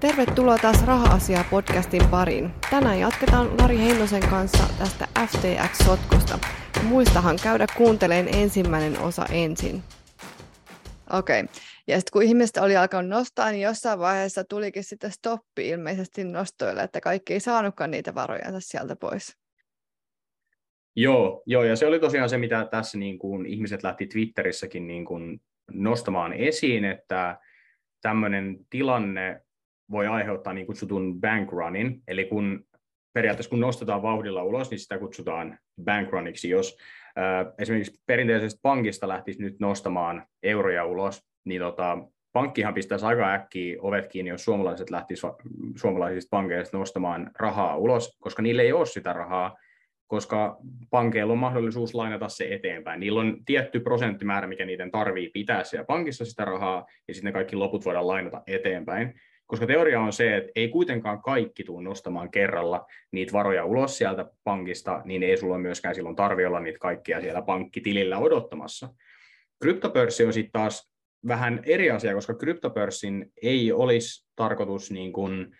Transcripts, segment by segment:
Tervetuloa taas Raha-asia-podcastin pariin. Tänään jatketaan Lari Heinosen kanssa tästä FTX-sotkusta. Muistahan käydä kuunteleen ensimmäinen osa ensin. Okei. Okay. Ja sitten kun ihmiset oli alkanut nostaa, niin jossain vaiheessa tulikin sitten stoppi ilmeisesti nostoille, että kaikki ei saanutkaan niitä varojansa sieltä pois. Joo, joo, ja se oli tosiaan se, mitä tässä niin kuin ihmiset lähti Twitterissäkin niin kuin nostamaan esiin, että tämmöinen tilanne voi aiheuttaa niin kutsutun bankrunin, eli kun periaatteessa kun nostetaan vauhdilla ulos, niin sitä kutsutaan bankruniksi. Jos äh, esimerkiksi perinteisestä pankista lähtisi nyt nostamaan euroja ulos, niin tota, pankkihan pistäisi aika äkkiä ovet kiinni, jos suomalaiset lähtisivät suomalaisista pankeista nostamaan rahaa ulos, koska niille ei ole sitä rahaa, koska pankeilla on mahdollisuus lainata se eteenpäin. Niillä on tietty prosenttimäärä, mikä niiden tarvii pitää siellä pankissa sitä rahaa, ja sitten ne kaikki loput voidaan lainata eteenpäin. Koska teoria on se, että ei kuitenkaan kaikki tule nostamaan kerralla niitä varoja ulos sieltä pankista, niin ei sulla myöskään silloin tarvi olla niitä kaikkia siellä pankkitilillä odottamassa. Kryptopörssi on sitten taas vähän eri asia, koska kryptopörssin ei olisi tarkoitus niin kuin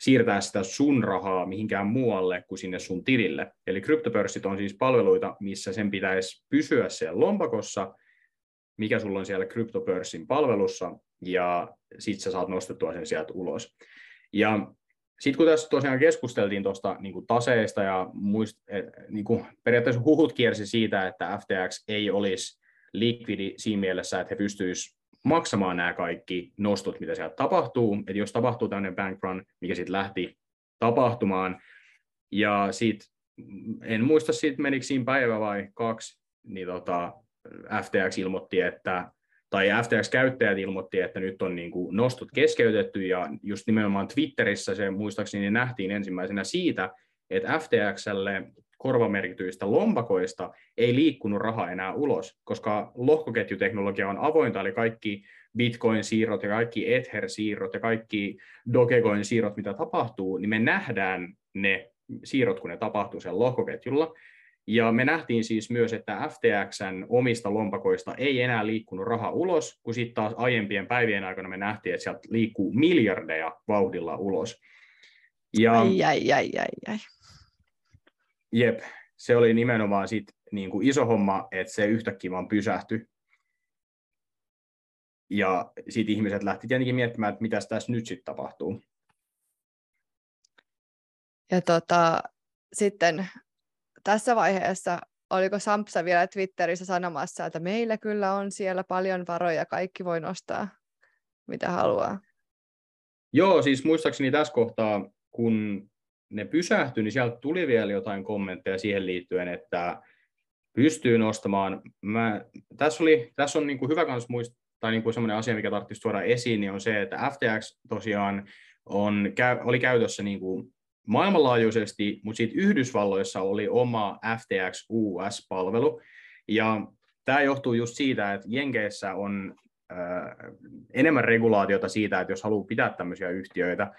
siirtää sitä sun rahaa mihinkään muualle kuin sinne sun tilille. Eli kryptopörssit on siis palveluita, missä sen pitäisi pysyä siellä lompakossa, mikä sulla on siellä kryptopörssin palvelussa, ja sitten sä saat nostettua sen sieltä ulos. Ja sitten kun tässä tosiaan keskusteltiin tuosta niin taseesta ja muist, et, niin kuin periaatteessa huhut kiersi siitä, että FTX ei olisi likvidi siinä mielessä, että he pystyisivät maksamaan nämä kaikki nostot, mitä sieltä tapahtuu. Että jos tapahtuu tämmöinen bank run, mikä sitten lähti tapahtumaan, ja sitten en muista siitä menikö siinä päivä vai kaksi, niin tota, FTX ilmoitti, että tai FTX-käyttäjät ilmoitti, että nyt on niin kuin nostot keskeytetty, ja just nimenomaan Twitterissä se muistaakseni nähtiin ensimmäisenä siitä, että FTXlle korvamerkityistä lompakoista ei liikkunut raha enää ulos, koska lohkoketjuteknologia on avointa, eli kaikki Bitcoin-siirrot ja kaikki Ether-siirrot ja kaikki Dogecoin-siirrot, mitä tapahtuu, niin me nähdään ne siirrot, kun ne tapahtuu siellä lohkoketjulla. Ja me nähtiin siis myös, että FTXn omista lompakoista ei enää liikkunut raha ulos, kun sitten taas aiempien päivien aikana me nähtiin, että sieltä liikkuu miljardeja vauhdilla ulos. Ja, ai, ai, ai, ai, ai. Jep, se oli nimenomaan sit niin kuin iso homma, että se yhtäkkiä vaan pysähtyi. Ja sitten ihmiset lähti tietenkin miettimään, että mitä tässä nyt sitten tapahtuu. Ja tota, sitten tässä vaiheessa, oliko Sampsa vielä Twitterissä sanomassa, että meillä kyllä on siellä paljon varoja, kaikki voi nostaa mitä haluaa? Joo, siis muistaakseni tässä kohtaa, kun ne pysähtyi, niin sieltä tuli vielä jotain kommentteja siihen liittyen, että pystyy nostamaan. Mä, tässä, oli, tässä on niin kuin hyvä myös muistaa, tai niin kuin sellainen asia, mikä tarvitsisi tuoda esiin, niin on se, että FTX tosiaan on, oli käytössä niin kuin maailmanlaajuisesti, mutta sitten Yhdysvalloissa oli oma FTX US-palvelu, ja tämä johtuu just siitä, että Jenkeissä on äh, enemmän regulaatiota siitä, että jos haluaa pitää tämmöisiä yhtiöitä,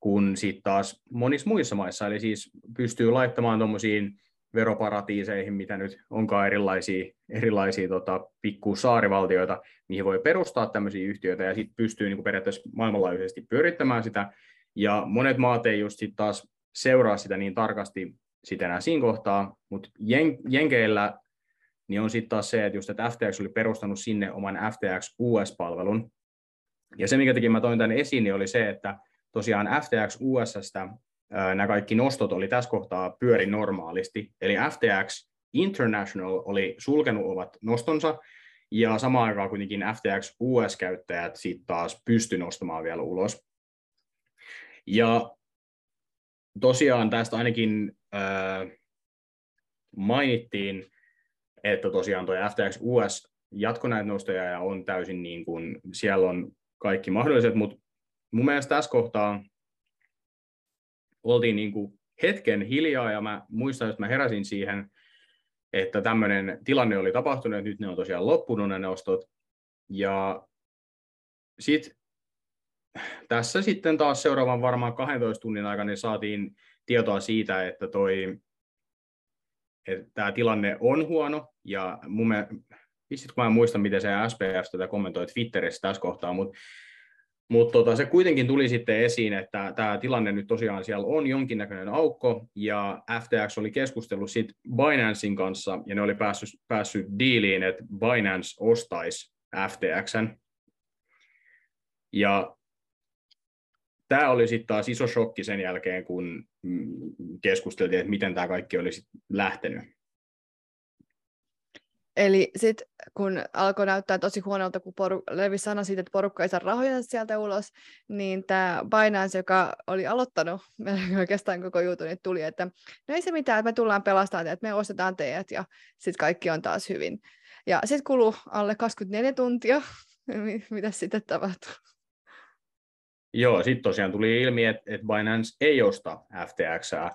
kun sitten taas monissa muissa maissa, eli siis pystyy laittamaan tuommoisiin veroparatiiseihin, mitä nyt onkaan erilaisia, erilaisia tota, pikku saarivaltioita, mihin voi perustaa tämmöisiä yhtiöitä. Ja sitten pystyy niin periaatteessa maailmanlaajuisesti pyörittämään sitä. Ja monet maat ei just sit taas seuraa sitä niin tarkasti sitä enää siinä kohtaa, mutta jen, Jenkeillä niin on sitten taas se, että just että FTX oli perustanut sinne oman FTX US-palvelun. Ja se, mikä teki mä toin tänne esiin, niin oli se, että tosiaan FTX USstä nämä kaikki nostot oli tässä kohtaa pyöri normaalisti, eli FTX International oli sulkenut ovat nostonsa, ja samaan aikaan kuitenkin FTX US-käyttäjät sitten taas pysty nostamaan vielä ulos. Ja tosiaan tästä ainakin äh, mainittiin, että tosiaan tuo FTX US jatko näitä nostoja ja on täysin niin kuin, siellä on kaikki mahdolliset, mutta mun mielestä tässä kohtaa oltiin niin kuin hetken hiljaa ja mä muistan, että mä heräsin siihen, että tämmöinen tilanne oli tapahtunut, että nyt ne on tosiaan loppunut ne nostot. Ja sit, tässä sitten taas seuraavan varmaan 12 tunnin aikana niin saatiin tietoa siitä, että toi että tämä tilanne on huono, ja mun mielestä, kun mä muistan, miten se SPF tätä kommentoi Twitterissä tässä kohtaa, mutta Mutta tota, se kuitenkin tuli sitten esiin, että tämä tilanne nyt tosiaan siellä on jonkinnäköinen aukko, ja FTX oli keskustellut sitten Binancein kanssa, ja ne oli päässyt, päässyt diiliin, että Binance ostaisi FTXn. Ja tämä oli sitten taas iso shokki sen jälkeen, kun mm, keskusteltiin, että miten tämä kaikki olisi lähtenyt. Eli sitten kun alkoi näyttää tosi huonolta, kun poru- Levi sanoi siitä, että porukka ei saa rahoja sieltä ulos, niin tämä Binance, joka oli aloittanut oikeastaan koko jutun, niin tuli, että no ei se mitään, että me tullaan pelastamaan teidät, me ostetaan teidät ja sitten kaikki on taas hyvin. Ja sitten kului alle 24 tuntia, mitä sitten tapahtui? Joo, sitten tosiaan tuli ilmi, että, että Binance ei osta FTXää,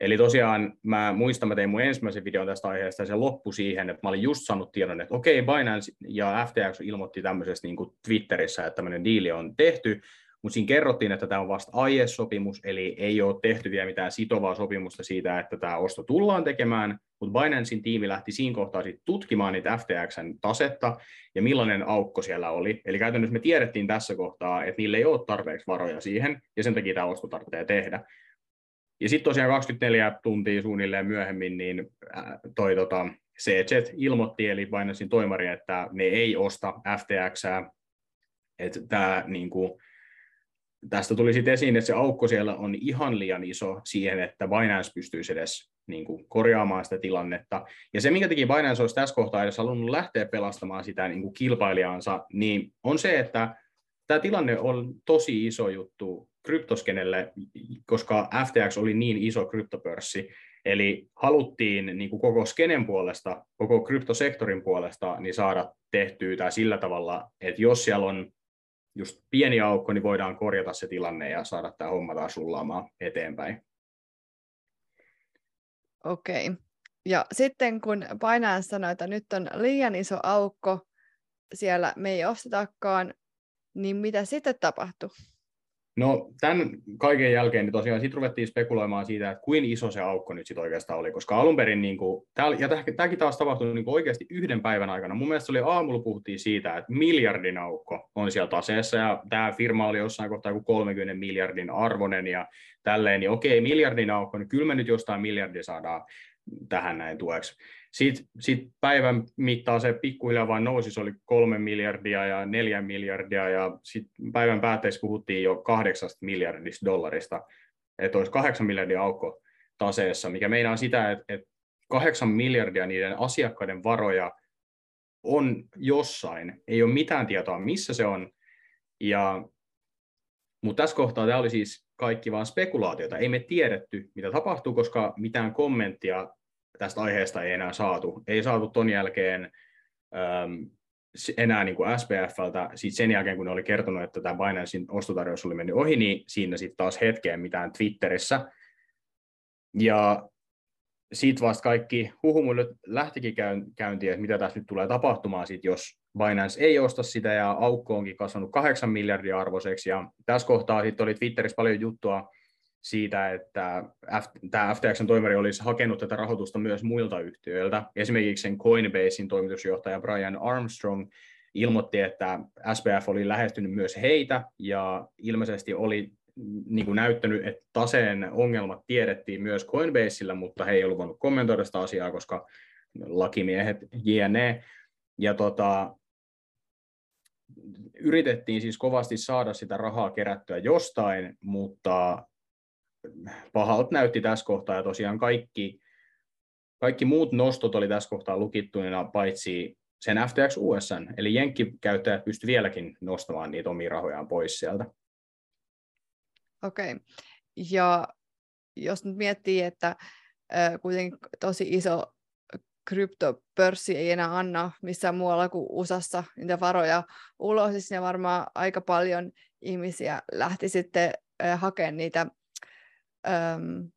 Eli tosiaan mä muistan, mä tein mun ensimmäisen videon tästä aiheesta ja se loppui siihen, että mä olin just saanut tiedon, että okei, okay, Binance ja FTX ilmoitti tämmöisestä niin kuin Twitterissä, että tämmöinen diili on tehty, mutta siinä kerrottiin, että tämä on vasta aiesopimus, eli ei ole tehty vielä mitään sitovaa sopimusta siitä, että tämä osto tullaan tekemään, mutta Binancein tiimi lähti siinä kohtaa sitten tutkimaan niitä FTXn tasetta ja millainen aukko siellä oli. Eli käytännössä me tiedettiin tässä kohtaa, että niillä ei ole tarpeeksi varoja siihen, ja sen takia tämä osto tarvitsee tehdä. Ja sitten tosiaan 24 tuntia suunnilleen myöhemmin, niin toi tota, CZ ilmoitti, eli Binancein toimari, että ne ei osta FTXää. Että tämä niin kuin, tästä tuli sitten esiin, että se aukko siellä on ihan liian iso siihen, että Binance pystyisi edes niin kuin, korjaamaan sitä tilannetta. Ja se, minkä teki Binance olisi tässä kohtaa edes halunnut lähteä pelastamaan sitä niin kuin kilpailijaansa, niin on se, että tämä tilanne on tosi iso juttu kryptoskenelle, koska FTX oli niin iso kryptopörssi, eli haluttiin niin kuin koko skenen puolesta, koko kryptosektorin puolesta, niin saada tehtyä tämä sillä tavalla, että jos siellä on just pieni aukko, niin voidaan korjata se tilanne ja saada tämä homma taas rullaamaan eteenpäin. Okei. Okay. Ja sitten kun Binance sanoi, että nyt on liian iso aukko, siellä me ei ostetakaan, niin mitä sitten tapahtui? No tämän kaiken jälkeen niin tosiaan sitten ruvettiin spekuloimaan siitä, että kuin iso se aukko nyt sitten oikeastaan oli, koska alun perin, niin kuin, ja tämäkin taas tapahtui niin kuin oikeasti yhden päivän aikana. Mun mielestä oli aamulla puhuttiin siitä, että miljardin aukko on siellä taseessa, ja tämä firma oli jossain kohtaa kuin 30 miljardin arvonen, ja tälleen, niin okei, miljardin aukko, niin kyllä me nyt jostain miljardia saadaan tähän näin tueksi. Sitten sit päivän mittaan se pikkuhiljaa vain nousi, se oli kolme miljardia ja neljä miljardia, ja sitten päivän päätteessä puhuttiin jo kahdeksasta miljardista dollarista, että olisi kahdeksan miljardia aukko taseessa, mikä meinaa sitä, että, että kahdeksan miljardia niiden asiakkaiden varoja on jossain, ei ole mitään tietoa, missä se on, ja mutta tässä kohtaa tämä oli siis kaikki vain spekulaatiota. Ei me tiedetty, mitä tapahtuu, koska mitään kommenttia tästä aiheesta ei enää saatu. Ei saatu ton jälkeen äm, enää niin kuin SPFltä, sit sen jälkeen kun ne oli kertonut, että tämä Binancein ostotarjous oli mennyt ohi, niin siinä sitten taas hetkeen mitään Twitterissä. Ja sitten vasta kaikki huhumulle lähtikin käyntiin, että mitä tässä nyt tulee tapahtumaan, sit, jos Binance ei osta sitä ja aukko onkin kasvanut 8 miljardia arvoiseksi. Ja tässä kohtaa sitten oli Twitterissä paljon juttua siitä, että F, tämä FTXn toimari olisi hakenut tätä rahoitusta myös muilta yhtiöiltä. Esimerkiksi sen Coinbasein toimitusjohtaja Brian Armstrong ilmoitti, että SPF oli lähestynyt myös heitä ja ilmeisesti oli niin kuin näyttänyt, että taseen ongelmat tiedettiin myös Coinbaseilla, mutta he ei ollut voinut kommentoida sitä asiaa, koska lakimiehet jne. Ja tota, yritettiin siis kovasti saada sitä rahaa kerättyä jostain, mutta pahalta näytti tässä kohtaa ja tosiaan kaikki, kaikki muut nostot oli tässä kohtaa lukittuina paitsi sen FTX USN, eli jenkkikäyttäjät pysty vieläkin nostamaan niitä omia rahojaan pois sieltä. Okei, okay. ja jos nyt miettii, että kuitenkin tosi iso kryptopörssi ei enää anna missään muualla kuin USAssa niitä varoja ulos, ne varmaan aika paljon ihmisiä lähti sitten hakemaan niitä äm,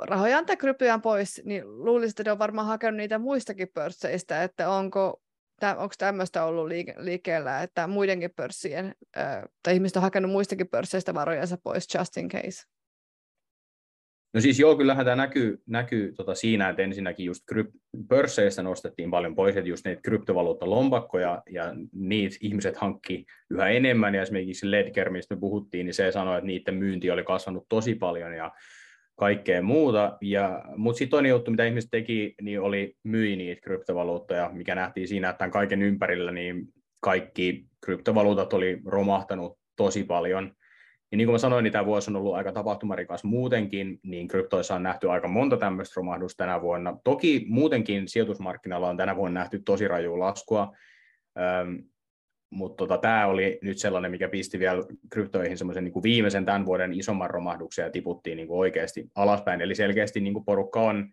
rahojaan tai kryptojaan pois, niin luulisin, että ne on varmaan hakenut niitä muistakin pörsseistä, että onko onko tämmöistä ollut liikkeellä, että muidenkin pörssien, tai ihmiset on hakenut muistakin pörsseistä varojansa pois just in case? No siis joo, kyllähän tämä näkyy, näkyy tota siinä, että ensinnäkin just kryp- pörsseistä nostettiin paljon pois, että just niitä kryptovaluuttalompakkoja ja niitä ihmiset hankki yhä enemmän ja esimerkiksi Ledger, mistä me puhuttiin, niin se sanoi, että niiden myynti oli kasvanut tosi paljon ja kaikkea muuta. Ja, mutta sitten toinen juttu, mitä ihmiset teki, niin oli myi niitä kryptovaluuttoja, mikä nähtiin siinä, että tämän kaiken ympärillä niin kaikki kryptovaluutat oli romahtanut tosi paljon. Ja niin kuin mä sanoin, niin tämä vuosi on ollut aika tapahtumarikas muutenkin, niin kryptoissa on nähty aika monta tämmöistä romahdusta tänä vuonna. Toki muutenkin sijoitusmarkkinoilla on tänä vuonna nähty tosi rajua laskua, ähm, mutta tota, tämä oli nyt sellainen, mikä pisti vielä kryptoihin semmoisen niin viimeisen tämän vuoden isomman romahduksen ja tiputtiin niin kuin oikeasti alaspäin. Eli selkeästi niin kuin porukka on,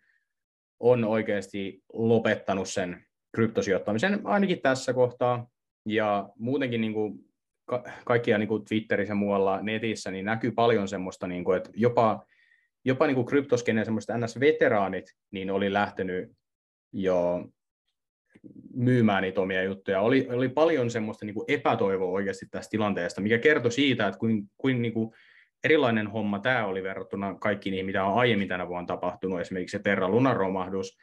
on oikeasti lopettanut sen kryptosijoittamisen ainakin tässä kohtaa. Ja muutenkin niin kuin ka- kaikkia niin kuin Twitterissä ja muualla netissä niin näkyy paljon semmoista, niin kuin, että jopa, jopa niin kuin kryptoskeneen semmoista NS-veteraanit niin oli lähtenyt jo myymään niitä omia juttuja. Oli, oli paljon semmoista niin kuin epätoivoa oikeasti tästä tilanteesta, mikä kertoi siitä, että kuin, kuin, niin kuin erilainen homma tämä oli verrattuna kaikki niihin, mitä on aiemmin tänä vuonna tapahtunut, esimerkiksi se Terra Lunar romahdus,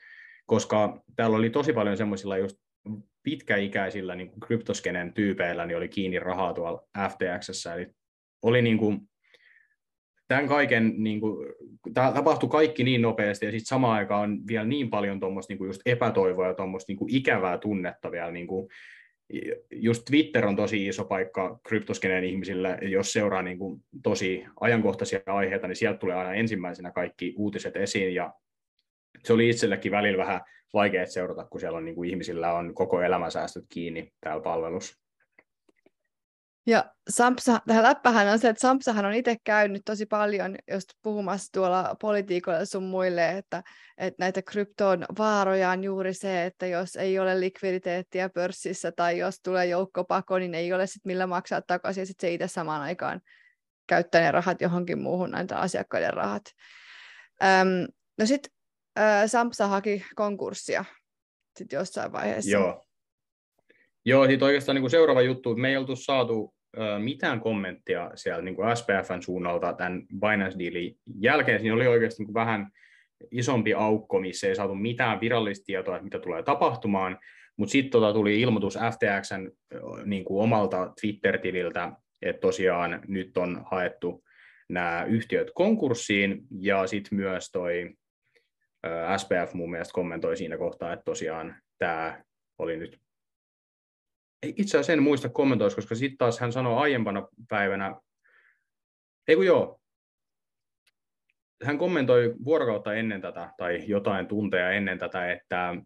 koska täällä oli tosi paljon semmoisilla just pitkäikäisillä niin kryptoskenen tyypeillä niin oli kiinni rahaa tuolla FTX, eli oli niin kuin, tämän kaiken, niin kuin, tämä tapahtui kaikki niin nopeasti, ja sitten samaan aikaan on vielä niin paljon tuommoista niin just epätoivoa ja tuommoista niin ikävää tunnetta vielä. Niin kuin, just Twitter on tosi iso paikka kryptoskeneen ihmisille, jos seuraa niin kuin tosi ajankohtaisia aiheita, niin sieltä tulee aina ensimmäisenä kaikki uutiset esiin, ja se oli itsellekin välillä vähän vaikea seurata, kun siellä on niin kuin ihmisillä on koko elämänsäästöt kiinni täällä palvelussa. Ja Sampsa, tähän läppähän on se, että Sampsahan on itse käynyt tosi paljon just puhumassa tuolla politiikoilla sun muille, että, että näitä kryptoon vaaroja on juuri se, että jos ei ole likviditeettiä pörssissä tai jos tulee joukkopako, niin ei ole sitten millä maksaa takaisin ja sitten se itse samaan aikaan käyttää ne rahat johonkin muuhun, näitä asiakkaiden rahat. Öm, no sitten Sampsa haki konkurssia sit jossain vaiheessa. Joo. Joo, sitten oikeastaan niin kuin seuraava juttu, me ei oltu saatu mitään kommenttia siellä niin kuin SPFn suunnalta tämän Binance-diilin jälkeen. Siinä oli oikeasti niin kuin vähän isompi aukko, missä ei saatu mitään virallista tietoa, että mitä tulee tapahtumaan, mutta sitten tota tuli ilmoitus FTXn niin kuin omalta Twitter-tililtä, että tosiaan nyt on haettu nämä yhtiöt konkurssiin, ja sitten myös toi SPF mun mielestä kommentoi siinä kohtaa, että tosiaan tämä oli nyt itse asiassa en muista kommentoisi, koska sitten taas hän sanoi aiempana päivänä, ei kun joo, hän kommentoi vuorokautta ennen tätä, tai jotain tunteja ennen tätä, että,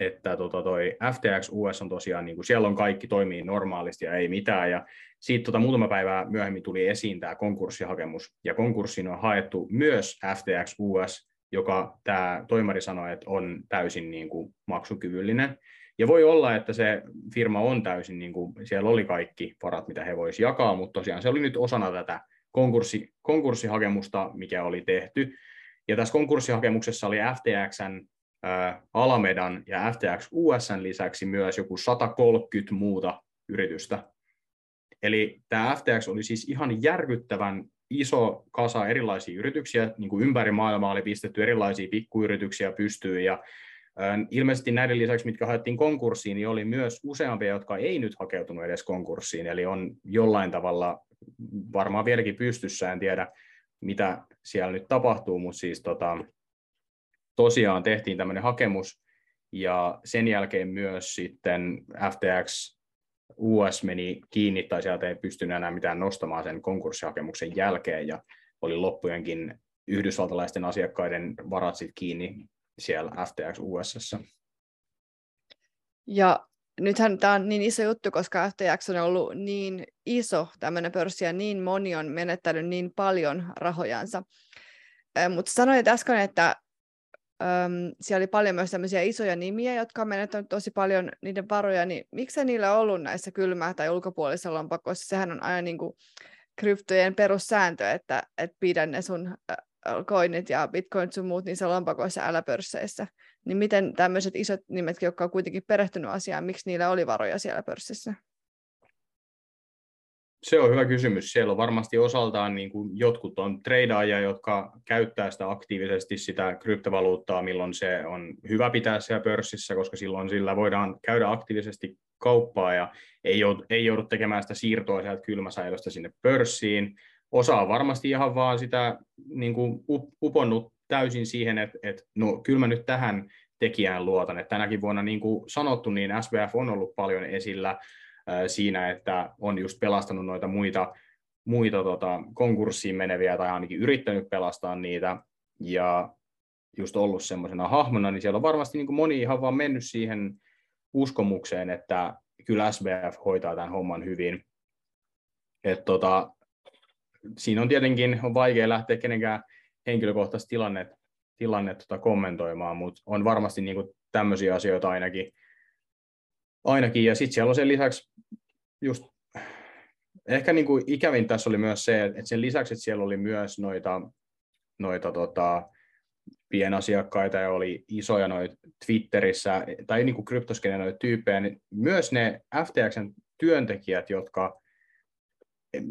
että tota toi FTX US on tosiaan, niin kuin siellä on kaikki toimii normaalisti ja ei mitään, ja siitä tota, muutama päivää myöhemmin tuli esiin tämä konkurssihakemus, ja konkurssiin on haettu myös FTX US, joka tämä toimari sanoi, että on täysin niin kuin maksukyvyllinen, ja voi olla, että se firma on täysin, niin kuin, siellä oli kaikki varat, mitä he voisivat jakaa, mutta tosiaan se oli nyt osana tätä konkurssi, konkurssihakemusta, mikä oli tehty. Ja tässä konkurssihakemuksessa oli FTXn, Alamedan ja FTX USN lisäksi myös joku 130 muuta yritystä. Eli tämä FTX oli siis ihan järkyttävän iso kasa erilaisia yrityksiä, niin kuin ympäri maailmaa oli pistetty erilaisia pikkuyrityksiä pystyyn, ja Ilmeisesti näiden lisäksi, mitkä haettiin konkurssiin, niin oli myös useampia, jotka ei nyt hakeutunut edes konkurssiin, eli on jollain tavalla varmaan vieläkin pystyssä, en tiedä mitä siellä nyt tapahtuu, mutta siis tota, tosiaan tehtiin tämmöinen hakemus, ja sen jälkeen myös sitten FTX US meni kiinni, tai sieltä ei pystynyt enää mitään nostamaan sen konkurssihakemuksen jälkeen, ja oli loppujenkin yhdysvaltalaisten asiakkaiden varat sitten kiinni siellä FTX USS. Ja nythän tämä on niin iso juttu, koska FTX on ollut niin iso tämmöinen pörssi ja niin moni on menettänyt niin paljon rahojansa. Mutta sanoit äsken, että äm, siellä oli paljon myös tämmöisiä isoja nimiä, jotka on menettänyt tosi paljon niiden varoja, niin miksi niillä ollut näissä kylmää tai ulkopuolisissa lompakoissa? Sehän on aina niin kuin kryptojen perussääntö, että, että pidä ne sun coinit ja bitcoinit sun muut niissä lompakoissa äläpörsseissä, niin miten tämmöiset isot nimetkin, jotka on kuitenkin perehtynyt asiaan, miksi niillä oli varoja siellä pörssissä? Se on hyvä kysymys. Siellä on varmasti osaltaan niin kuin jotkut on tradeajia, jotka käyttää sitä aktiivisesti sitä kryptovaluuttaa, milloin se on hyvä pitää siellä pörssissä, koska silloin sillä voidaan käydä aktiivisesti kauppaa ja ei joudu, ei joudu tekemään sitä siirtoa sieltä kylmäsäilöstä sinne pörssiin. Osa on varmasti ihan vaan sitä niin kuin uponnut täysin siihen, että, että no kyllä mä nyt tähän tekijään luotan. Että tänäkin vuonna, niin kuin sanottu, niin SBF on ollut paljon esillä siinä, että on just pelastanut noita muita, muita tota, konkurssiin meneviä tai ainakin yrittänyt pelastaa niitä ja just ollut semmoisena hahmona, niin siellä on varmasti niin kuin moni ihan vaan mennyt siihen uskomukseen, että kyllä SBF hoitaa tämän homman hyvin. Et tota, siinä on tietenkin on vaikea lähteä kenenkään henkilökohtaista tilannet, tilanne tota kommentoimaan, mutta on varmasti niin kuin tämmöisiä asioita ainakin, ainakin. ja sitten siellä on sen lisäksi just, ehkä niin kuin ikävin tässä oli myös se, että sen lisäksi, että siellä oli myös noita, noita tota, pienasiakkaita ja oli isoja noita Twitterissä, tai niin kuin noita tyyppejä, niin myös ne FTXn työntekijät, jotka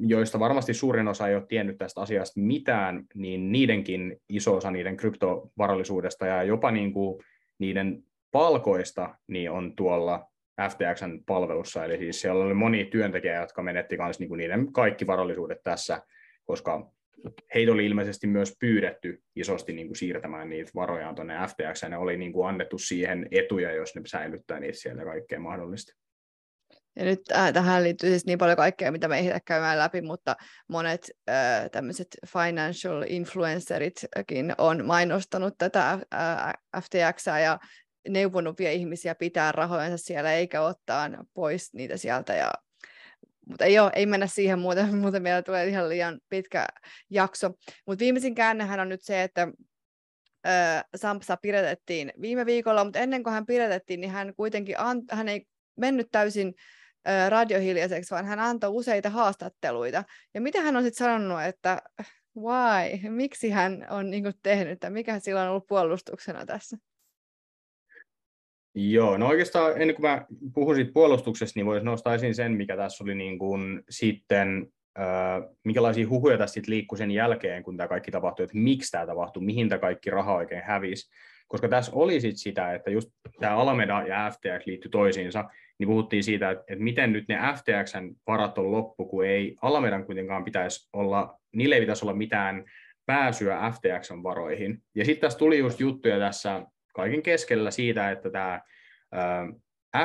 joista varmasti suurin osa ei ole tiennyt tästä asiasta mitään, niin niidenkin iso osa niiden kryptovarallisuudesta ja jopa niin kuin niiden palkoista niin on tuolla FTXn palvelussa. Eli siis siellä oli moni työntekijä, jotka menetti myös niin niiden kaikki varallisuudet tässä, koska heitä oli ilmeisesti myös pyydetty isosti niin kuin siirtämään niitä varojaan tuonne FTX, ja ne oli niin kuin annettu siihen etuja, jos ne säilyttää niitä sieltä kaikkea mahdollista. Ja nyt äh, tähän liittyy siis niin paljon kaikkea, mitä me ehditä käymään läpi, mutta monet äh, tämmöiset financial influenceritkin on mainostanut tätä äh, FTX ja neuvonut vielä ihmisiä pitää rahojensa siellä eikä ottaa pois niitä sieltä. Ja, mutta ei, ole, ei mennä siihen muuten, muuten meillä tulee ihan liian pitkä jakso. Mutta viimeisin käännehän on nyt se, että Sampsa pidätettiin viime viikolla, mutta ennen kuin hän pidätettiin, niin hän kuitenkin an, hän ei mennyt täysin radiohiljaiseksi, vaan hän antoi useita haastatteluita. Ja mitä hän on sitten sanonut, että why, miksi hän on niin tehnyt, että mikä sillä on ollut puolustuksena tässä? Joo, no oikeastaan ennen kuin mä puhun siitä puolustuksesta, niin voisi nostaa esiin sen, mikä tässä oli niin kuin sitten, äh, minkälaisia huhuja tässä sitten liikkui sen jälkeen, kun tämä kaikki tapahtui, että miksi tämä tapahtui, mihin tämä kaikki raha oikein hävisi. Koska tässä oli sitten sitä, että just tämä Alameda ja FTX liittyi toisiinsa, niin puhuttiin siitä, että, että miten nyt ne FTXn varat on loppu, kun ei Alamedan kuitenkaan pitäisi olla, niille ei pitäisi olla mitään pääsyä FTXn varoihin. Ja sitten tässä tuli just juttuja tässä kaiken keskellä siitä, että tämä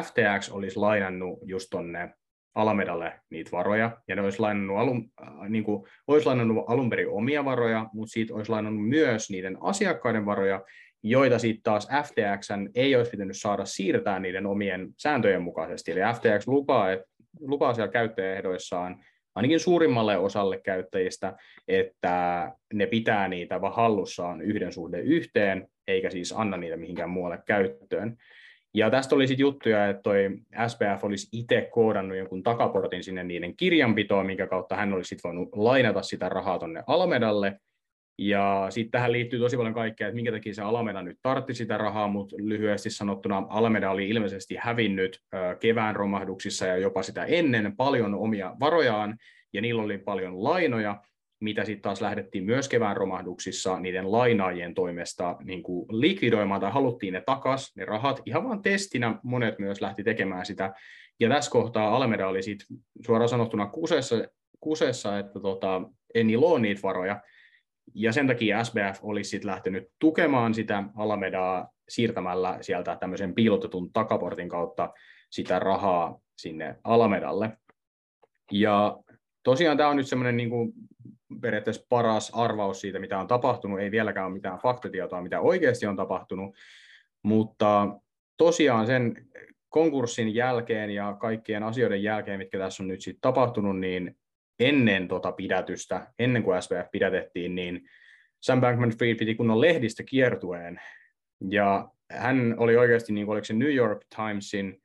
FTX olisi lainannut just tonne Alamedalle niitä varoja, ja ne olisi lainannut alun, äh, niin kuin, olisi lainannut alun perin omia varoja, mutta siitä olisi lainannut myös niiden asiakkaiden varoja, joita sitten taas FTX ei olisi pitänyt saada siirtää niiden omien sääntöjen mukaisesti. Eli FTX lupaa, että, lupaa siellä käyttäjäehdoissaan ainakin suurimmalle osalle käyttäjistä, että ne pitää niitä vaan hallussaan yhden suhde yhteen, eikä siis anna niitä mihinkään muualle käyttöön. Ja tästä oli sitten juttuja, että toi SPF olisi itse koodannut jonkun takaportin sinne niiden kirjanpitoon, minkä kautta hän olisi sitten voinut lainata sitä rahaa tuonne Alamedalle, ja sitten tähän liittyy tosi paljon kaikkea, että minkä takia se Alameda nyt tartti sitä rahaa, mutta lyhyesti sanottuna Alameda oli ilmeisesti hävinnyt kevään romahduksissa ja jopa sitä ennen paljon omia varojaan, ja niillä oli paljon lainoja, mitä sitten taas lähdettiin myös kevään romahduksissa niiden lainaajien toimesta niin kuin likvidoimaan tai haluttiin ne takas, ne rahat, ihan vain testinä monet myös lähti tekemään sitä. Ja tässä kohtaa Alameda oli sitten suoraan sanottuna kuseessa, kuseessa että tota, ei niillä ole niitä varoja, ja sen takia SBF olisi sitten lähtenyt tukemaan sitä Alamedaa siirtämällä sieltä tämmöisen piilotetun takaportin kautta sitä rahaa sinne Alamedalle. Ja tosiaan tämä on nyt semmoinen niin kuin periaatteessa paras arvaus siitä, mitä on tapahtunut. Ei vieläkään ole mitään faktatietoa, mitä oikeasti on tapahtunut, mutta tosiaan sen konkurssin jälkeen ja kaikkien asioiden jälkeen, mitkä tässä on nyt sitten tapahtunut, niin ennen tota pidätystä, ennen kuin SPF pidätettiin, niin Sam Bankman-Fried piti kunnon lehdistä kiertueen. Ja hän oli oikeasti, niin kuin, oliko se New York Timesin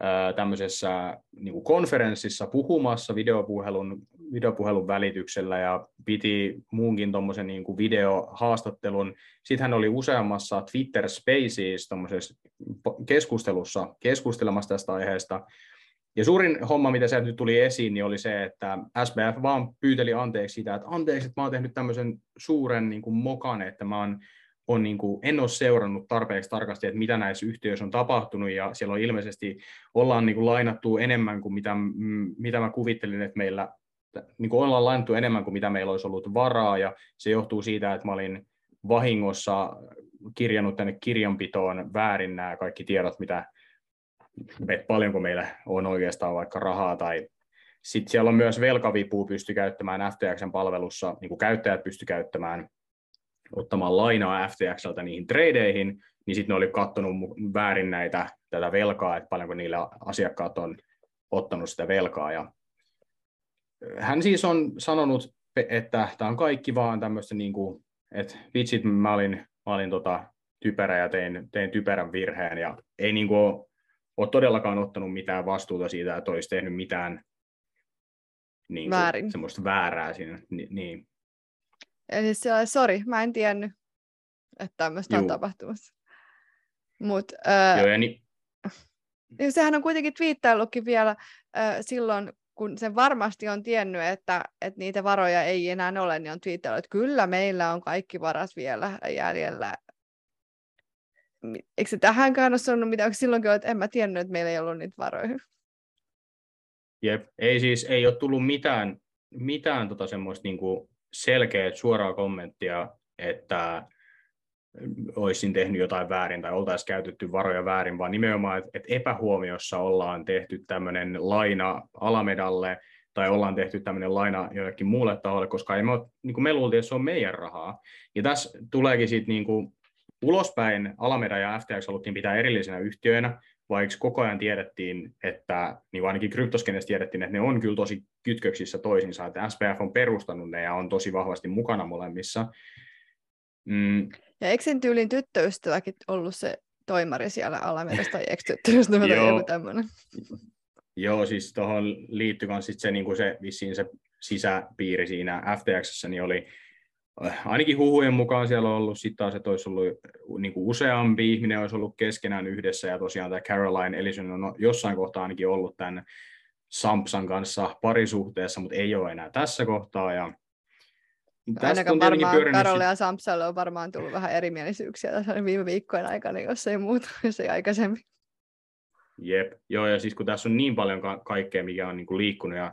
ää, tämmöisessä niin kuin konferenssissa puhumassa videopuhelun, videopuhelun välityksellä ja piti muunkin tuommoisen niin kuin videohaastattelun. Sitten hän oli useammassa Twitter Spaces keskustelussa keskustelemassa tästä aiheesta. Ja suurin homma, mitä sieltä nyt tuli esiin, niin oli se, että SBF vaan pyyteli anteeksi sitä, että anteeksi, että mä oon tehnyt tämmöisen suuren niin kuin mokan, että mä oon, on, niin kuin, en ole seurannut tarpeeksi tarkasti, että mitä näissä yhtiöissä on tapahtunut, ja siellä on ilmeisesti, ollaan niin kuin lainattu enemmän kuin mitä, mitä mä kuvittelin, että meillä, niin kuin ollaan lainattu enemmän kuin mitä meillä olisi ollut varaa, ja se johtuu siitä, että mä olin vahingossa kirjannut tänne kirjanpitoon väärin nämä kaikki tiedot, mitä että paljonko meillä on oikeastaan vaikka rahaa tai sitten siellä on myös velkavipuu pysty käyttämään FTXn palvelussa, niin kuin käyttäjät pysty käyttämään, ottamaan lainaa FTXltä niihin tradeihin, niin sitten ne oli katsonut väärin näitä, tätä velkaa, että paljonko niillä asiakkaat on ottanut sitä velkaa. Ja hän siis on sanonut, että tämä on kaikki vaan tämmöistä, niin kuin, että vitsit, mä olin, mä olin tota, typerä ja tein, tein typerän virheen, ja ei niin kuin ole ole todellakaan ottanut mitään vastuuta siitä, että olisi tehnyt mitään niin kuin, Väärin. semmoista väärää siinä. Ni, niin. Eli se on, sori, mä en tiennyt, että tämmöistä on tapahtumassa. Mut, äh, Joo, ja ni- niin sehän on kuitenkin twiittaillutkin vielä äh, silloin, kun se varmasti on tiennyt, että, että niitä varoja ei enää ole, niin on twiittaillut, että kyllä meillä on kaikki varat vielä jäljellä, eikö se tähänkään ole sanonut mitään, onko silloinkin että en mä tiennyt, että meillä ei ollut niitä varoja? Jep, ei siis, ei ole tullut mitään, mitään tota semmoista niinku selkeää suoraa kommenttia, että olisin tehnyt jotain väärin tai oltaisiin käytetty varoja väärin, vaan nimenomaan, että, epähuomiossa ollaan tehty tämmöinen laina Alamedalle tai ollaan tehty tämmöinen laina jollekin muulle taholle, koska ei me, niin kuin me luultiin, että se on meidän rahaa. Ja tässä tuleekin sitten niin ulospäin Alameda ja FTX haluttiin pitää erillisenä yhtiöinä, vaikka koko ajan tiedettiin, että niin ainakin kryptoskenessä tiedettiin, että ne on kyllä tosi kytköksissä toisiinsa, että SPF on perustanut ne ja on tosi vahvasti mukana molemmissa. Mm. Ja eikö sen tyylin tyttöystäväkin ollut se toimari siellä Alamedassa tai ex-tyttöystävä tai joku tämmöinen? Joo, siis tuohon liittyy myös se, niin se, vissiin se sisäpiiri siinä FTXssä, niin oli ainakin huhujen mukaan siellä on ollut sitten taas, että olisi ollut niin kuin useampi ihminen olisi ollut keskenään yhdessä, ja tosiaan tämä Caroline Ellison on jossain kohtaa ainakin ollut tämän Sampsan kanssa parisuhteessa, mutta ei ole enää tässä kohtaa, ja Ainakaan varmaan Karolle ja Sampsalle on varmaan tullut vähän erimielisyyksiä tässä viime viikkojen aikana, jos ei muuta, jos ei aikaisemmin. Jep, joo, ja siis kun tässä on niin paljon ka- kaikkea, mikä on niin kuin liikkunut, ja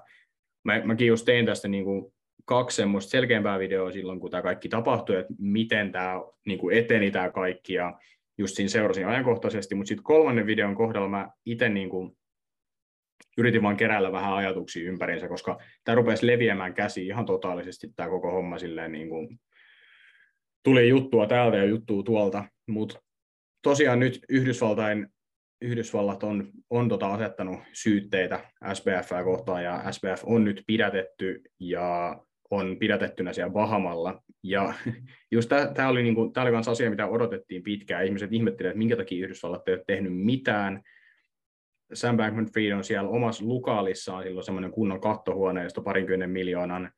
mä, mäkin just tein tästä niin kuin kaksi semmoista selkeämpää videoa silloin, kun tämä kaikki tapahtui, että miten tämä niin kuin eteni tämä kaikki, ja just siinä seurasin ajankohtaisesti, mutta sitten kolmannen videon kohdalla mä itse niin kuin yritin vaan keräillä vähän ajatuksia ympärinsä, koska tämä rupesi leviämään käsi ihan totaalisesti tämä koko homma silleen niin kuin, tuli juttua täältä ja juttua tuolta, mutta tosiaan nyt Yhdysvaltain Yhdysvallat on, on tota asettanut syytteitä SBF kohtaan ja SBF on nyt pidätetty ja on pidätettynä siellä Bahamalla. Ja just tämä oli, niinku, oli myös asia, mitä odotettiin pitkään. Ihmiset ihmettelivät, että minkä takia Yhdysvallat ei ole tehnyt mitään. Sam Bankman-Fried on siellä omassa lukaalissaan silloin semmoinen kunnon kattohuoneisto, parinkymmenen miljoonan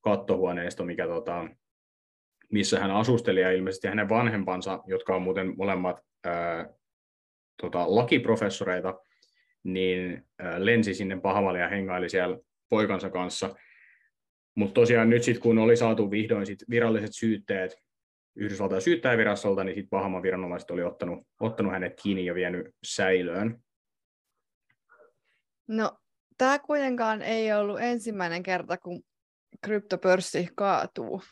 kattohuoneisto, mikä tota, missä hän asusteli ja ilmeisesti hänen vanhempansa, jotka on muuten molemmat ää, tota, lakiprofessoreita, niin ää, lensi sinne Bahamalle ja hengaili siellä poikansa kanssa – mutta tosiaan nyt sitten kun oli saatu vihdoin sit viralliset syytteet Yhdysvaltain syyttäjävirastolta, niin sitten Bahaman viranomaiset oli ottanut, ottanut hänet kiinni ja vienyt säilöön. No, tämä kuitenkaan ei ollut ensimmäinen kerta, kun kryptopörssi kaatuu.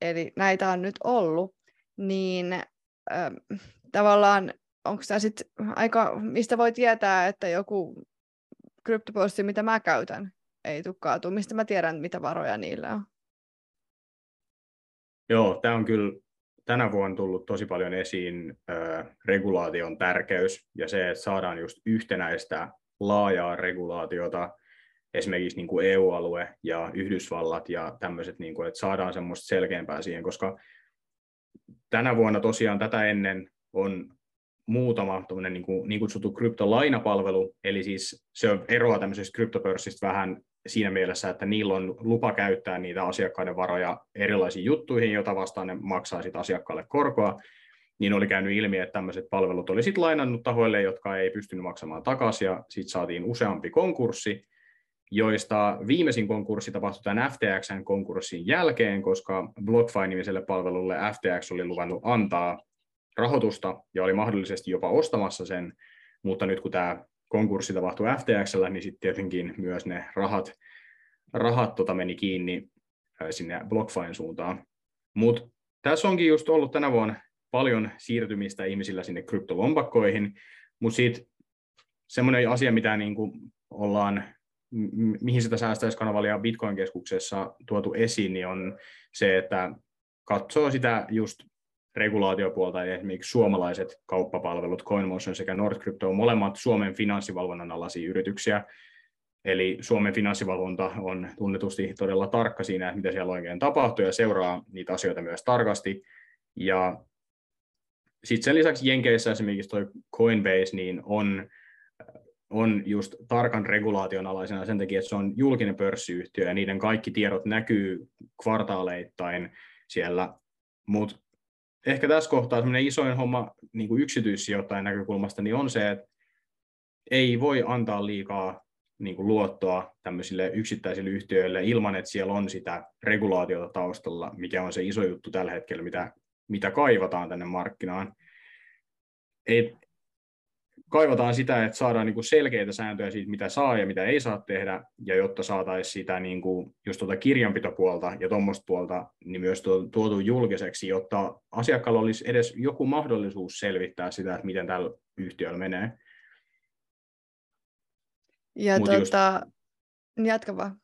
Eli näitä on nyt ollut. Niin äh, tavallaan, onko tämä sitten aika, mistä voi tietää, että joku kryptopörssi, mitä mä käytän, ei tule kaatua. Mistä mä tiedän, mitä varoja niillä on? Joo, tämä on kyllä tänä vuonna tullut tosi paljon esiin äh, regulaation tärkeys ja se, että saadaan just yhtenäistä laajaa regulaatiota, esimerkiksi niin kuin EU-alue ja Yhdysvallat ja tämmöiset, niin kuin, että saadaan semmoista selkeämpää siihen, koska tänä vuonna tosiaan tätä ennen on muutama niin, kuin, niin kutsuttu kryptolainapalvelu, eli siis se on eroa tämmöisestä kryptopörssistä vähän siinä mielessä, että niillä on lupa käyttää niitä asiakkaiden varoja erilaisiin juttuihin, joita vastaan ne maksaa sit asiakkaalle korkoa. niin oli käynyt ilmi, että tämmöiset palvelut oli sitten lainannut tahoille, jotka ei pystynyt maksamaan takaisin, ja sitten saatiin useampi konkurssi, joista viimeisin konkurssi tapahtui tämän FTXn konkurssin jälkeen, koska BlockFi-nimiselle palvelulle FTX oli luvannut antaa rahoitusta ja oli mahdollisesti jopa ostamassa sen, mutta nyt kun tämä konkurssi tapahtui FTXllä, niin sitten tietenkin myös ne rahat, rahat tota meni kiinni sinne BlockFin suuntaan. Mutta tässä onkin just ollut tänä vuonna paljon siirtymistä ihmisillä sinne kryptolompakkoihin, mutta sitten semmoinen asia, mitä niin kuin ollaan, mihin sitä säästäjäiskanavalia Bitcoin-keskuksessa tuotu esiin, niin on se, että katsoo sitä just regulaatiopuolta, eli esimerkiksi suomalaiset kauppapalvelut, CoinMotion sekä NordCrypto on molemmat Suomen finanssivalvonnan alaisia yrityksiä, Eli Suomen finanssivalvonta on tunnetusti todella tarkka siinä, mitä siellä oikein tapahtuu ja seuraa niitä asioita myös tarkasti. Ja sitten sen lisäksi Jenkeissä esimerkiksi tuo Coinbase niin on, on just tarkan regulaation alaisena sen takia, että se on julkinen pörssiyhtiö ja niiden kaikki tiedot näkyy kvartaaleittain siellä, mutta ehkä tässä kohtaa isoin homma niin kuin yksityissijoittajan näkökulmasta niin on se, että ei voi antaa liikaa niin kuin luottoa tämmöisille yksittäisille yhtiöille ilman, että siellä on sitä regulaatiota taustalla, mikä on se iso juttu tällä hetkellä, mitä, mitä kaivataan tänne markkinaan. Et, kaivataan sitä, että saadaan niin kuin selkeitä sääntöjä siitä, mitä saa ja mitä ei saa tehdä, ja jotta saataisiin sitä niin kuin, just tuota kirjanpitopuolta ja tuommoista puolta niin myös tuotu julkiseksi, jotta asiakkaalla olisi edes joku mahdollisuus selvittää sitä, että miten tällä yhtiöllä menee. Ja Mut tota, just... jatka vaan.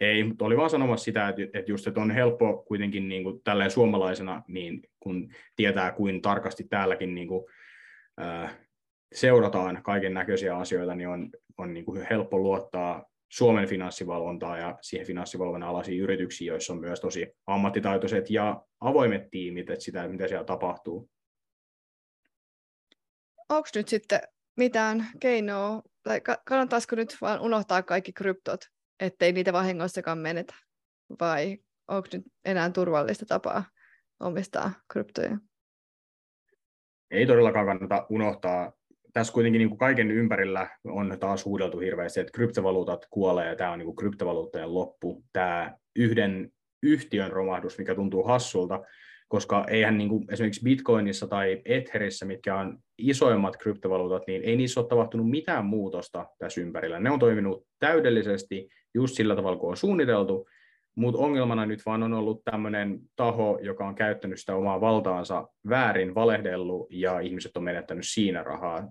Ei, mutta oli vaan sanomassa sitä, että, että just että on helppo kuitenkin niin kuin tälleen suomalaisena, niin kun tietää kuin tarkasti täälläkin niin kuin, äh, seurataan kaiken näköisiä asioita, niin on, on niin kuin helppo luottaa Suomen finanssivalvontaa ja siihen finanssivalvonnan alaisiin yrityksiin, joissa on myös tosi ammattitaitoiset ja avoimet tiimit, että sitä, mitä siellä tapahtuu. Onko nyt sitten mitään keinoa tai kannattaisiko nyt vaan unohtaa kaikki kryptot, ettei niitä vahingossakaan menetä? Vai onko nyt enää turvallista tapaa omistaa kryptoja? Ei todellakaan kannata unohtaa. Tässä kuitenkin niin kuin kaiken ympärillä on taas huudeltu hirveästi, että kryptovaluutat kuolee ja tämä on niin kuin kryptovaluuttojen loppu. Tämä yhden yhtiön romahdus, mikä tuntuu hassulta, koska eihän niin kuin esimerkiksi Bitcoinissa tai Etherissä, mitkä on isoimmat kryptovaluutat, niin ei niissä ole tapahtunut mitään muutosta tässä ympärillä. Ne on toiminut täydellisesti just sillä tavalla, kun on suunniteltu, mutta ongelmana nyt vaan on ollut tämmöinen taho, joka on käyttänyt sitä omaa valtaansa väärin, valehdellut, ja ihmiset on menettänyt siinä rahaa.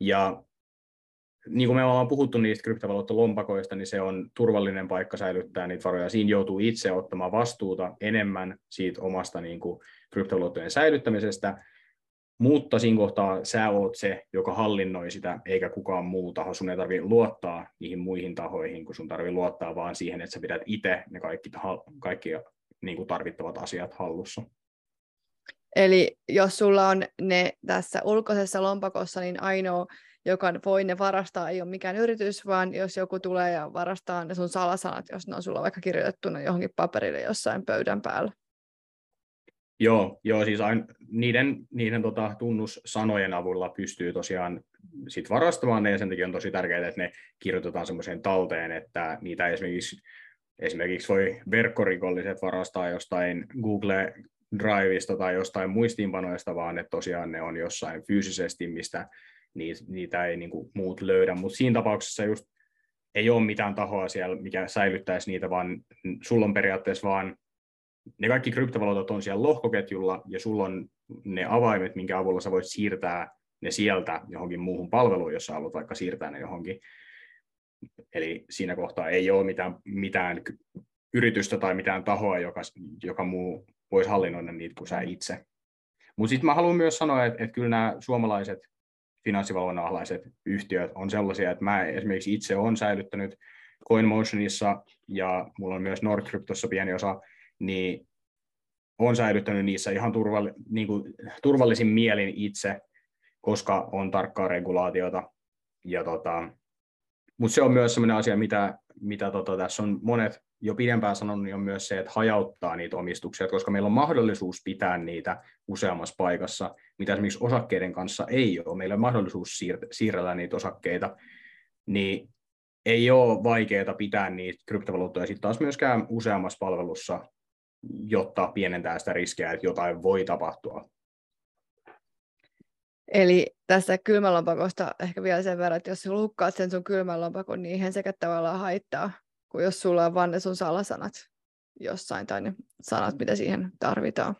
Ja niin kuin me ollaan puhuttu niistä kryptovaluuttalompakoista, niin se on turvallinen paikka säilyttää niitä varoja. Siinä joutuu itse ottamaan vastuuta enemmän siitä omasta niin kuin kryptovaluuttojen säilyttämisestä, mutta siinä kohtaa sä oot se, joka hallinnoi sitä, eikä kukaan muu taho. Sun ei tarvitse luottaa niihin muihin tahoihin, kun sun tarvii luottaa vaan siihen, että sä pidät itse ne kaikki, kaikki niin kuin tarvittavat asiat hallussa. Eli jos sulla on ne tässä ulkoisessa lompakossa, niin ainoa joka voi ne varastaa, ei ole mikään yritys, vaan jos joku tulee ja varastaa ne sun salasanat, jos ne on sulla vaikka kirjoitettuna johonkin paperille jossain pöydän päällä. Joo, joo siis ain, niiden, niiden tota, tunnussanojen avulla pystyy tosiaan sit varastamaan ne, ja sen takia on tosi tärkeää, että ne kirjoitetaan semmoiseen talteen, että niitä esimerkiksi, esimerkiksi voi verkkorikolliset varastaa jostain Google Driveista tai jostain muistiinpanoista, vaan että tosiaan ne on jossain fyysisesti, mistä niitä ei niin kuin muut löydä, mutta siinä tapauksessa just ei ole mitään tahoa siellä, mikä säilyttäisi niitä, vaan sulla on periaatteessa vaan ne kaikki kryptovaluutat on siellä lohkoketjulla, ja sulla on ne avaimet, minkä avulla sä voit siirtää ne sieltä johonkin muuhun palveluun, jos sä haluat vaikka siirtää ne johonkin. Eli siinä kohtaa ei ole mitään, mitään yritystä tai mitään tahoa, joka, joka muu voisi hallinnoida niitä kuin sä itse. Mutta sitten mä haluan myös sanoa, että, että kyllä nämä suomalaiset finanssivalvonnan alaiset yhtiöt on sellaisia, että mä esimerkiksi itse olen säilyttänyt CoinMotionissa ja mulla on myös Nordcryptossa pieni osa, niin olen säilyttänyt niissä ihan turvalli, niin kuin, turvallisin mielin itse, koska on tarkkaa regulaatiota. Ja tota, mutta se on myös sellainen asia, mitä, mitä tota, tässä on monet jo pidempään sanonut, niin on myös se, että hajauttaa niitä omistuksia, koska meillä on mahdollisuus pitää niitä useammassa paikassa, mitä esimerkiksi osakkeiden kanssa ei ole. Meillä on mahdollisuus siir- siirrellä niitä osakkeita, niin ei ole vaikeaa pitää niitä kryptovaluuttoja sitten taas myöskään useammassa palvelussa, jotta pienentää sitä riskiä, että jotain voi tapahtua. Eli tässä kylmälompakosta ehkä vielä sen verran, että jos lukkaat sen sun kylmälompakon, niin eihän sekä tavallaan haittaa, kuin jos sulla on vaan ne sun salasanat jossain tai ne sanat, mitä siihen tarvitaan.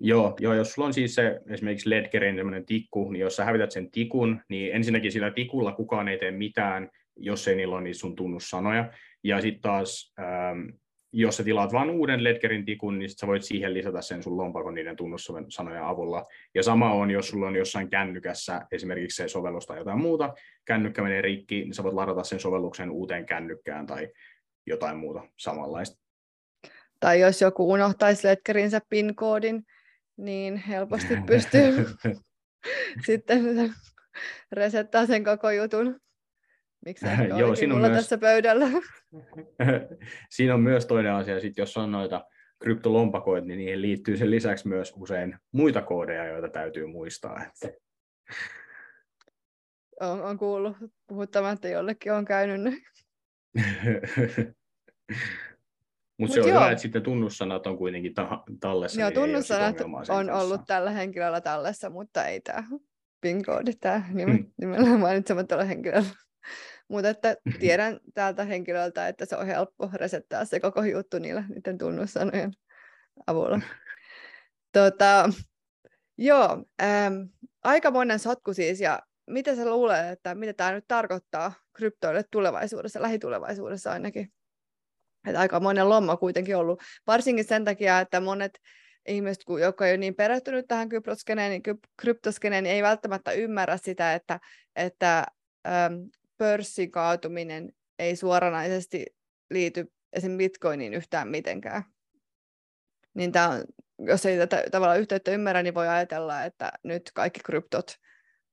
Joo, joo, jos sulla on siis se esimerkiksi Ledgerin sellainen tikku, niin jos sä hävität sen tikun, niin ensinnäkin sillä tikulla kukaan ei tee mitään, jos ei niillä ole niitä sun tunnussanoja. Ja sitten taas, ähm, jos sä tilaat vain uuden Ledgerin tikun, niin sä voit siihen lisätä sen sun lompakon niiden tunnussanojen avulla. Ja sama on, jos sulla on jossain kännykässä esimerkiksi se sovellus tai jotain muuta, kännykkä menee rikki, niin sä voit ladata sen sovelluksen uuteen kännykkään tai jotain muuta samanlaista. Tai jos joku unohtaisi Ledgerinsä PIN-koodin, niin helposti pystyy sitten resettaa sen koko jutun. Miksi Joo, siinä on myös... tässä pöydällä? siinä on myös toinen asia, sit jos on noita kryptolompakoita, niin niihin liittyy sen lisäksi myös usein muita koodeja, joita täytyy muistaa. On, on kuullut puhuttamatta jollekin on käynyt Mutta se on joo. hyvä, että sitten tunnussanat on kuitenkin ta- tallessa. Joo, niin tunnussanat on ollut tällä henkilöllä tallessa, mutta ei tämä PIN-koodi, tämä hmm. nimellä mainitsematta henkilöllä. Mutta että tiedän tältä henkilöltä, että se on helppo resettää se koko juttu niillä niiden tunnussanojen avulla. Tota, joo, ähm, aika monen sotku siis, ja mitä sä luulet, että mitä tämä nyt tarkoittaa kryptoille tulevaisuudessa, lähitulevaisuudessa ainakin? Että aika monen lomma kuitenkin ollut, varsinkin sen takia, että monet ihmiset, jotka ei ole niin perehtynyt tähän kryptoskeneen, niin kryptoskeneen niin ei välttämättä ymmärrä sitä, että, että ähm, pörssin kaatuminen ei suoranaisesti liity esim. bitcoiniin yhtään mitenkään. Niin tämä on, jos ei tätä tavallaan yhteyttä ymmärrä, niin voi ajatella, että nyt kaikki kryptot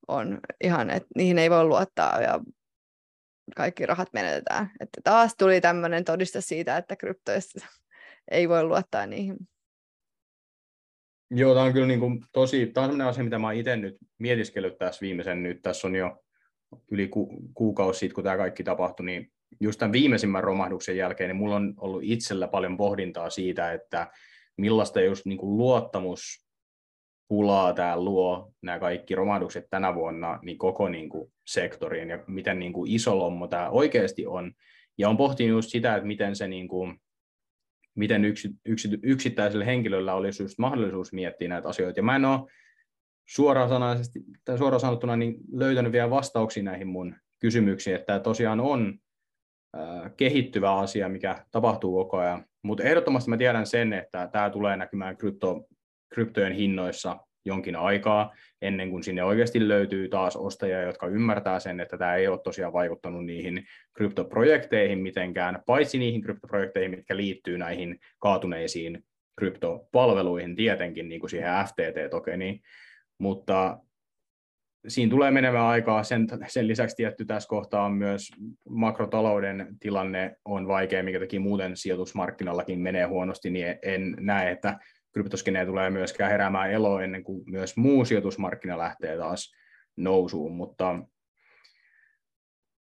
on ihan, että niihin ei voi luottaa ja kaikki rahat menetetään. Että taas tuli tämmöinen todiste siitä, että kryptoissa ei voi luottaa niihin. Joo, tämä on kyllä niin kuin tosi, tämä on asia, mitä mä itse nyt mietiskellyt tässä viimeisen, nyt tässä on jo yli ku, kuukausi sitten, kun tämä kaikki tapahtui, niin just tämän viimeisimmän romahduksen jälkeen, niin mulla on ollut itsellä paljon pohdintaa siitä, että millaista just niin kuin luottamus pulaa tämä luo nämä kaikki romahdukset tänä vuonna niin koko niin kuin sektoriin ja miten niin kuin iso lommo tämä oikeasti on. Ja on pohtinut just sitä, että miten se niin kuin, miten yksi, yksi, yksittäisellä henkilöllä olisi just mahdollisuus miettiä näitä asioita. Ja mä en ole suoraan, tai suoraan sanottuna niin löytänyt vielä vastauksia näihin mun kysymyksiin, että tämä tosiaan on kehittyvä asia, mikä tapahtuu koko ajan. Mutta ehdottomasti mä tiedän sen, että tämä tulee näkymään krypto, kryptojen hinnoissa jonkin aikaa, ennen kuin sinne oikeasti löytyy taas ostajia, jotka ymmärtää sen, että tämä ei ole tosiaan vaikuttanut niihin kryptoprojekteihin mitenkään, paitsi niihin kryptoprojekteihin, mitkä liittyy näihin kaatuneisiin kryptopalveluihin tietenkin, niin kuin siihen FTT-tokeniin, mutta siinä tulee menemään aikaa. Sen, sen lisäksi tietty tässä kohtaa on myös makrotalouden tilanne on vaikea, mikä teki muuten sijoitusmarkkinallakin menee huonosti, niin en näe, että kryptoskeneen tulee myöskään heräämään elo ennen kuin myös muu sijoitusmarkkina lähtee taas nousuun, mutta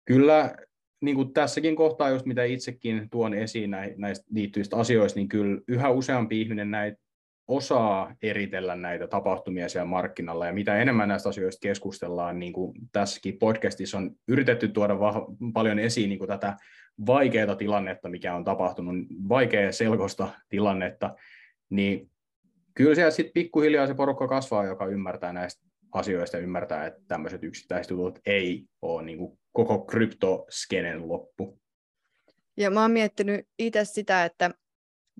kyllä niin kuin tässäkin kohtaa, just mitä itsekin tuon esiin näistä liittyvistä asioista, niin kyllä yhä useampi ihminen näitä osaa eritellä näitä tapahtumia siellä markkinalla, ja mitä enemmän näistä asioista keskustellaan, niin kuin tässäkin podcastissa on yritetty tuoda vah- paljon esiin niin kuin tätä vaikeaa tilannetta, mikä on tapahtunut, vaikea selkosta tilannetta, niin kyllä siellä sitten pikkuhiljaa se porukka kasvaa, joka ymmärtää näistä asioista ja ymmärtää, että tämmöiset yksittäiset jutut ei ole niin kuin koko kryptoskenen loppu. Ja mä oon miettinyt itse sitä, että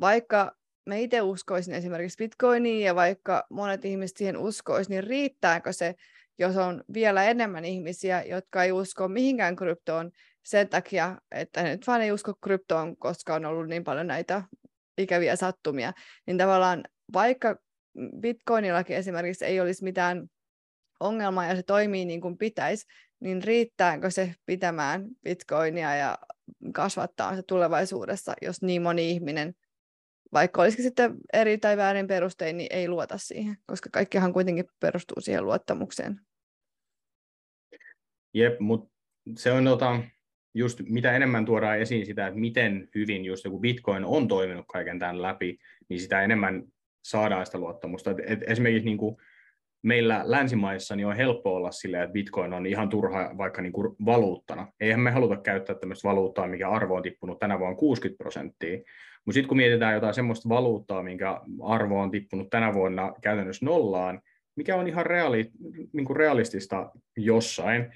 vaikka mä itse uskoisin esimerkiksi Bitcoiniin ja vaikka monet ihmiset siihen uskoisivat, niin riittääkö se, jos on vielä enemmän ihmisiä, jotka ei usko mihinkään kryptoon sen takia, että ne nyt vaan ei usko kryptoon, koska on ollut niin paljon näitä ikäviä sattumia, niin tavallaan vaikka Bitcoinillakin esimerkiksi ei olisi mitään ongelmaa ja se toimii niin kuin pitäisi, niin riittääkö se pitämään Bitcoinia ja kasvattaa se tulevaisuudessa, jos niin moni ihminen, vaikka olisikin sitten eri tai väärin perustein, niin ei luota siihen, koska kaikkihan kuitenkin perustuu siihen luottamukseen. Jep, mutta se on tota, just mitä enemmän tuodaan esiin sitä, että miten hyvin just joku Bitcoin on toiminut kaiken tämän läpi, niin sitä enemmän saadaan sitä luottamusta. Et, et esimerkiksi niin kuin meillä länsimaissa niin on helppo olla silleen, että Bitcoin on ihan turha vaikka niin kuin valuuttana. Eihän me haluta käyttää tämmöistä valuuttaa, mikä arvo on tippunut tänä vuonna 60 prosenttia. Mutta sitten kun mietitään jotain semmoista valuuttaa, minkä arvo on tippunut tänä vuonna käytännössä nollaan, mikä on ihan reaali, niin kuin realistista jossain,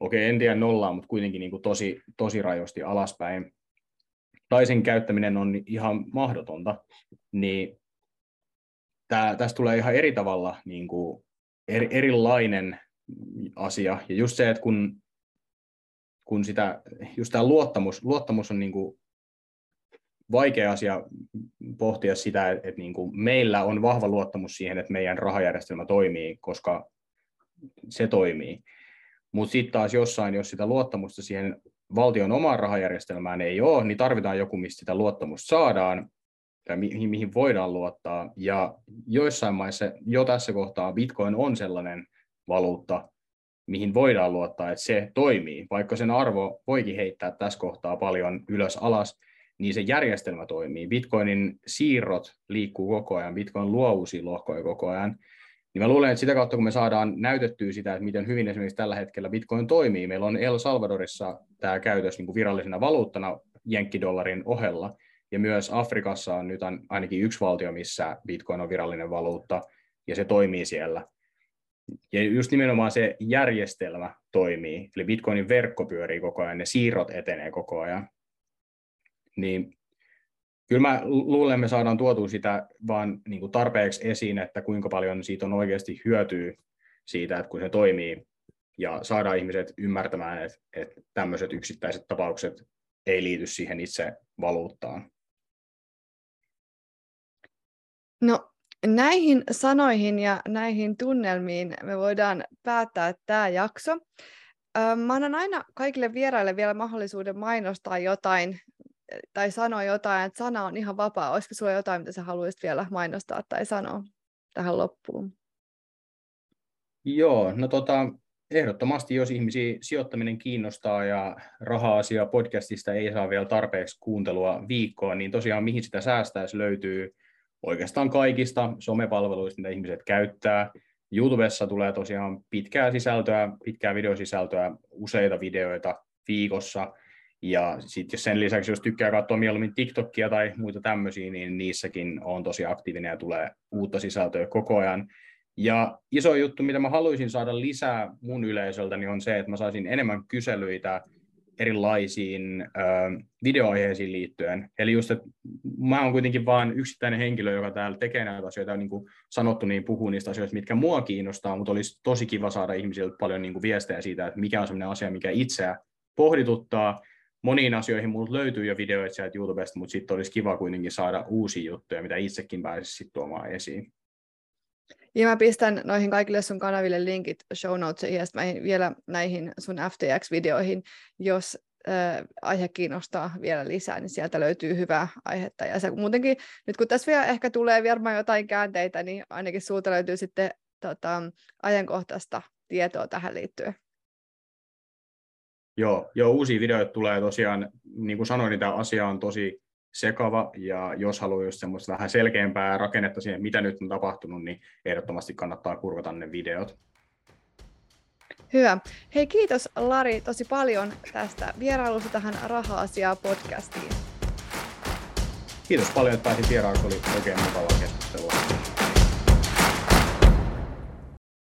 okei, en tiedä nollaa, mutta kuitenkin niin kuin tosi, tosi rajosti alaspäin, tai sen käyttäminen on ihan mahdotonta, niin tää, tästä tulee ihan eri tavalla niin kuin eri, erilainen asia. Ja just se, että kun, kun sitä, just tämä luottamus, luottamus on niin kuin vaikea asia pohtia sitä, että, että niin kuin meillä on vahva luottamus siihen, että meidän rahajärjestelmä toimii, koska se toimii. Mutta sitten taas jossain, jos sitä luottamusta siihen valtion omaan rahajärjestelmään ei ole, niin tarvitaan joku, mistä sitä luottamusta saadaan, tai mihin, mihin voidaan luottaa. Ja joissain maissa jo tässä kohtaa Bitcoin on sellainen valuutta, mihin voidaan luottaa, että se toimii. Vaikka sen arvo voikin heittää tässä kohtaa paljon ylös alas, niin se järjestelmä toimii. Bitcoinin siirrot liikkuu koko ajan, Bitcoin luo uusia lohkoja koko ajan, niin mä luulen, että sitä kautta, kun me saadaan näytettyä sitä, että miten hyvin esimerkiksi tällä hetkellä Bitcoin toimii, meillä on El Salvadorissa tämä käytös niin kuin virallisena valuuttana jenkkidollarin ohella, ja myös Afrikassa on nyt ainakin yksi valtio, missä Bitcoin on virallinen valuutta, ja se toimii siellä. Ja just nimenomaan se järjestelmä toimii, eli Bitcoinin verkko pyörii koko ajan, ne siirrot etenee koko ajan. Niin kyllä mä luulen, me saadaan tuotua sitä vaan niin kuin tarpeeksi esiin, että kuinka paljon siitä on oikeasti hyötyä siitä, että kun se toimii, ja saadaan ihmiset ymmärtämään, että, että tämmöiset yksittäiset tapaukset ei liity siihen itse valuuttaan. No näihin sanoihin ja näihin tunnelmiin me voidaan päättää tämä jakso. Mä annan aina kaikille vieraille vielä mahdollisuuden mainostaa jotain tai sanoa jotain, että sana on ihan vapaa. Olisiko sinulla jotain, mitä sä haluaisit vielä mainostaa tai sanoa tähän loppuun? Joo, no tota, ehdottomasti jos ihmisiä sijoittaminen kiinnostaa ja raha-asia podcastista ei saa vielä tarpeeksi kuuntelua viikkoon, niin tosiaan mihin sitä säästäisi löytyy oikeastaan kaikista somepalveluista, mitä ihmiset käyttää. YouTubessa tulee tosiaan pitkää sisältöä, pitkää videosisältöä, useita videoita viikossa. Ja sitten jos sen lisäksi, jos tykkää katsoa mieluummin TikTokia tai muita tämmöisiä, niin niissäkin on tosi aktiivinen ja tulee uutta sisältöä koko ajan. Ja iso juttu, mitä mä haluaisin saada lisää mun yleisöltä, niin on se, että mä saisin enemmän kyselyitä erilaisiin ö, videoaiheisiin liittyen. Eli just, että mä oon kuitenkin vain yksittäinen henkilö, joka täällä tekee näitä asioita, niin kuin sanottu, niin puhuu niistä asioista, mitkä mua kiinnostaa, mutta olisi tosi kiva saada ihmisiltä paljon niin kuin viestejä siitä, että mikä on sellainen asia, mikä itseä pohdituttaa. Moniin asioihin mulla löytyy jo videoita sieltä YouTubesta, mutta sitten olisi kiva kuitenkin saada uusia juttuja, mitä itsekin pääsisi tuomaan esiin. Ja mä pistän noihin kaikille sun kanaville linkit show notesiin ja vielä näihin sun FTX-videoihin, jos äh, aihe kiinnostaa vielä lisää, niin sieltä löytyy hyvää aihetta. Ja se muutenkin, nyt kun tässä vielä ehkä tulee varmaan jotain käänteitä, niin ainakin sulta löytyy sitten tota, ajankohtaista tietoa tähän liittyen. Joo, joo, uusia videoita tulee tosiaan, niin kuin sanoin, niin tämä asia on tosi sekava, ja jos haluaa just semmoista vähän selkeämpää rakennetta siihen, mitä nyt on tapahtunut, niin ehdottomasti kannattaa kurvata ne videot. Hyvä. Hei kiitos Lari tosi paljon tästä vierailusta tähän Raha-asiaa podcastiin. Kiitos paljon, että pääsin vieraaksi. Oli oikein mukavaa keskustella.